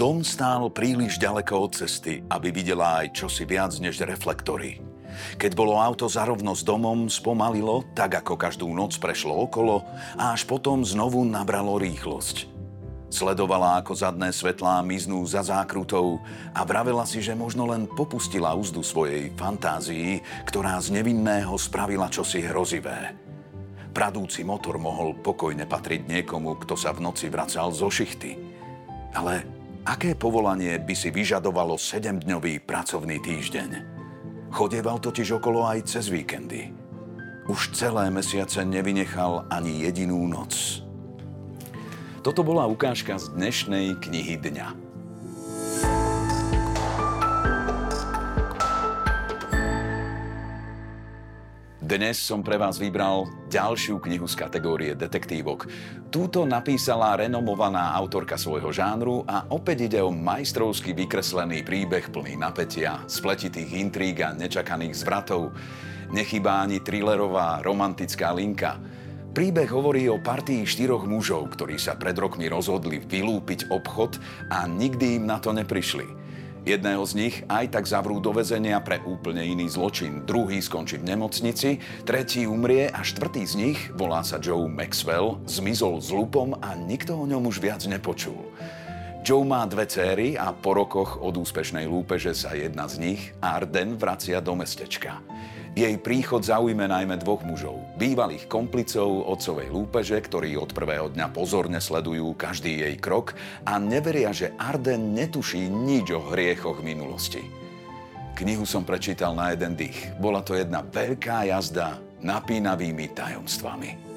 Dom stál príliš ďaleko od cesty, aby videla aj čosi viac než reflektory. Keď bolo auto zarovno s domom, spomalilo, tak ako každú noc prešlo okolo a až potom znovu nabralo rýchlosť. Sledovala, ako zadné svetlá miznú za zákrutou a vravela si, že možno len popustila úzdu svojej fantázii, ktorá z nevinného spravila čosi hrozivé. Pradúci motor mohol pokojne patriť niekomu, kto sa v noci vracal zo šichty. Ale aké povolanie by si vyžadovalo 7-dňový pracovný týždeň? Chodeval totiž okolo aj cez víkendy. Už celé mesiace nevynechal ani jedinú noc. Toto bola ukážka z dnešnej knihy dňa. Dnes som pre vás vybral ďalšiu knihu z kategórie detektívok. Túto napísala renomovaná autorka svojho žánru a opäť ide o majstrovsky vykreslený príbeh plný napätia, spletitých intríg a nečakaných zvratov. Nechybá ani thrillerová romantická linka. Príbeh hovorí o partii štyroch mužov, ktorí sa pred rokmi rozhodli vylúpiť obchod a nikdy im na to neprišli. Jedného z nich aj tak zavrú do väzenia pre úplne iný zločin. Druhý skončí v nemocnici, tretí umrie a štvrtý z nich, volá sa Joe Maxwell, zmizol s lupom a nikto o ňom už viac nepočul. Joe má dve céry a po rokoch od úspešnej lúpeže sa jedna z nich, Arden, vracia do mestečka. Jej príchod zaujme najmä dvoch mužov, bývalých komplicov otcovej lúpeže, ktorí od prvého dňa pozorne sledujú každý jej krok a neveria, že Arden netuší nič o hriechoch minulosti. Knihu som prečítal na jeden dých. Bola to jedna veľká jazda napínavými tajomstvami.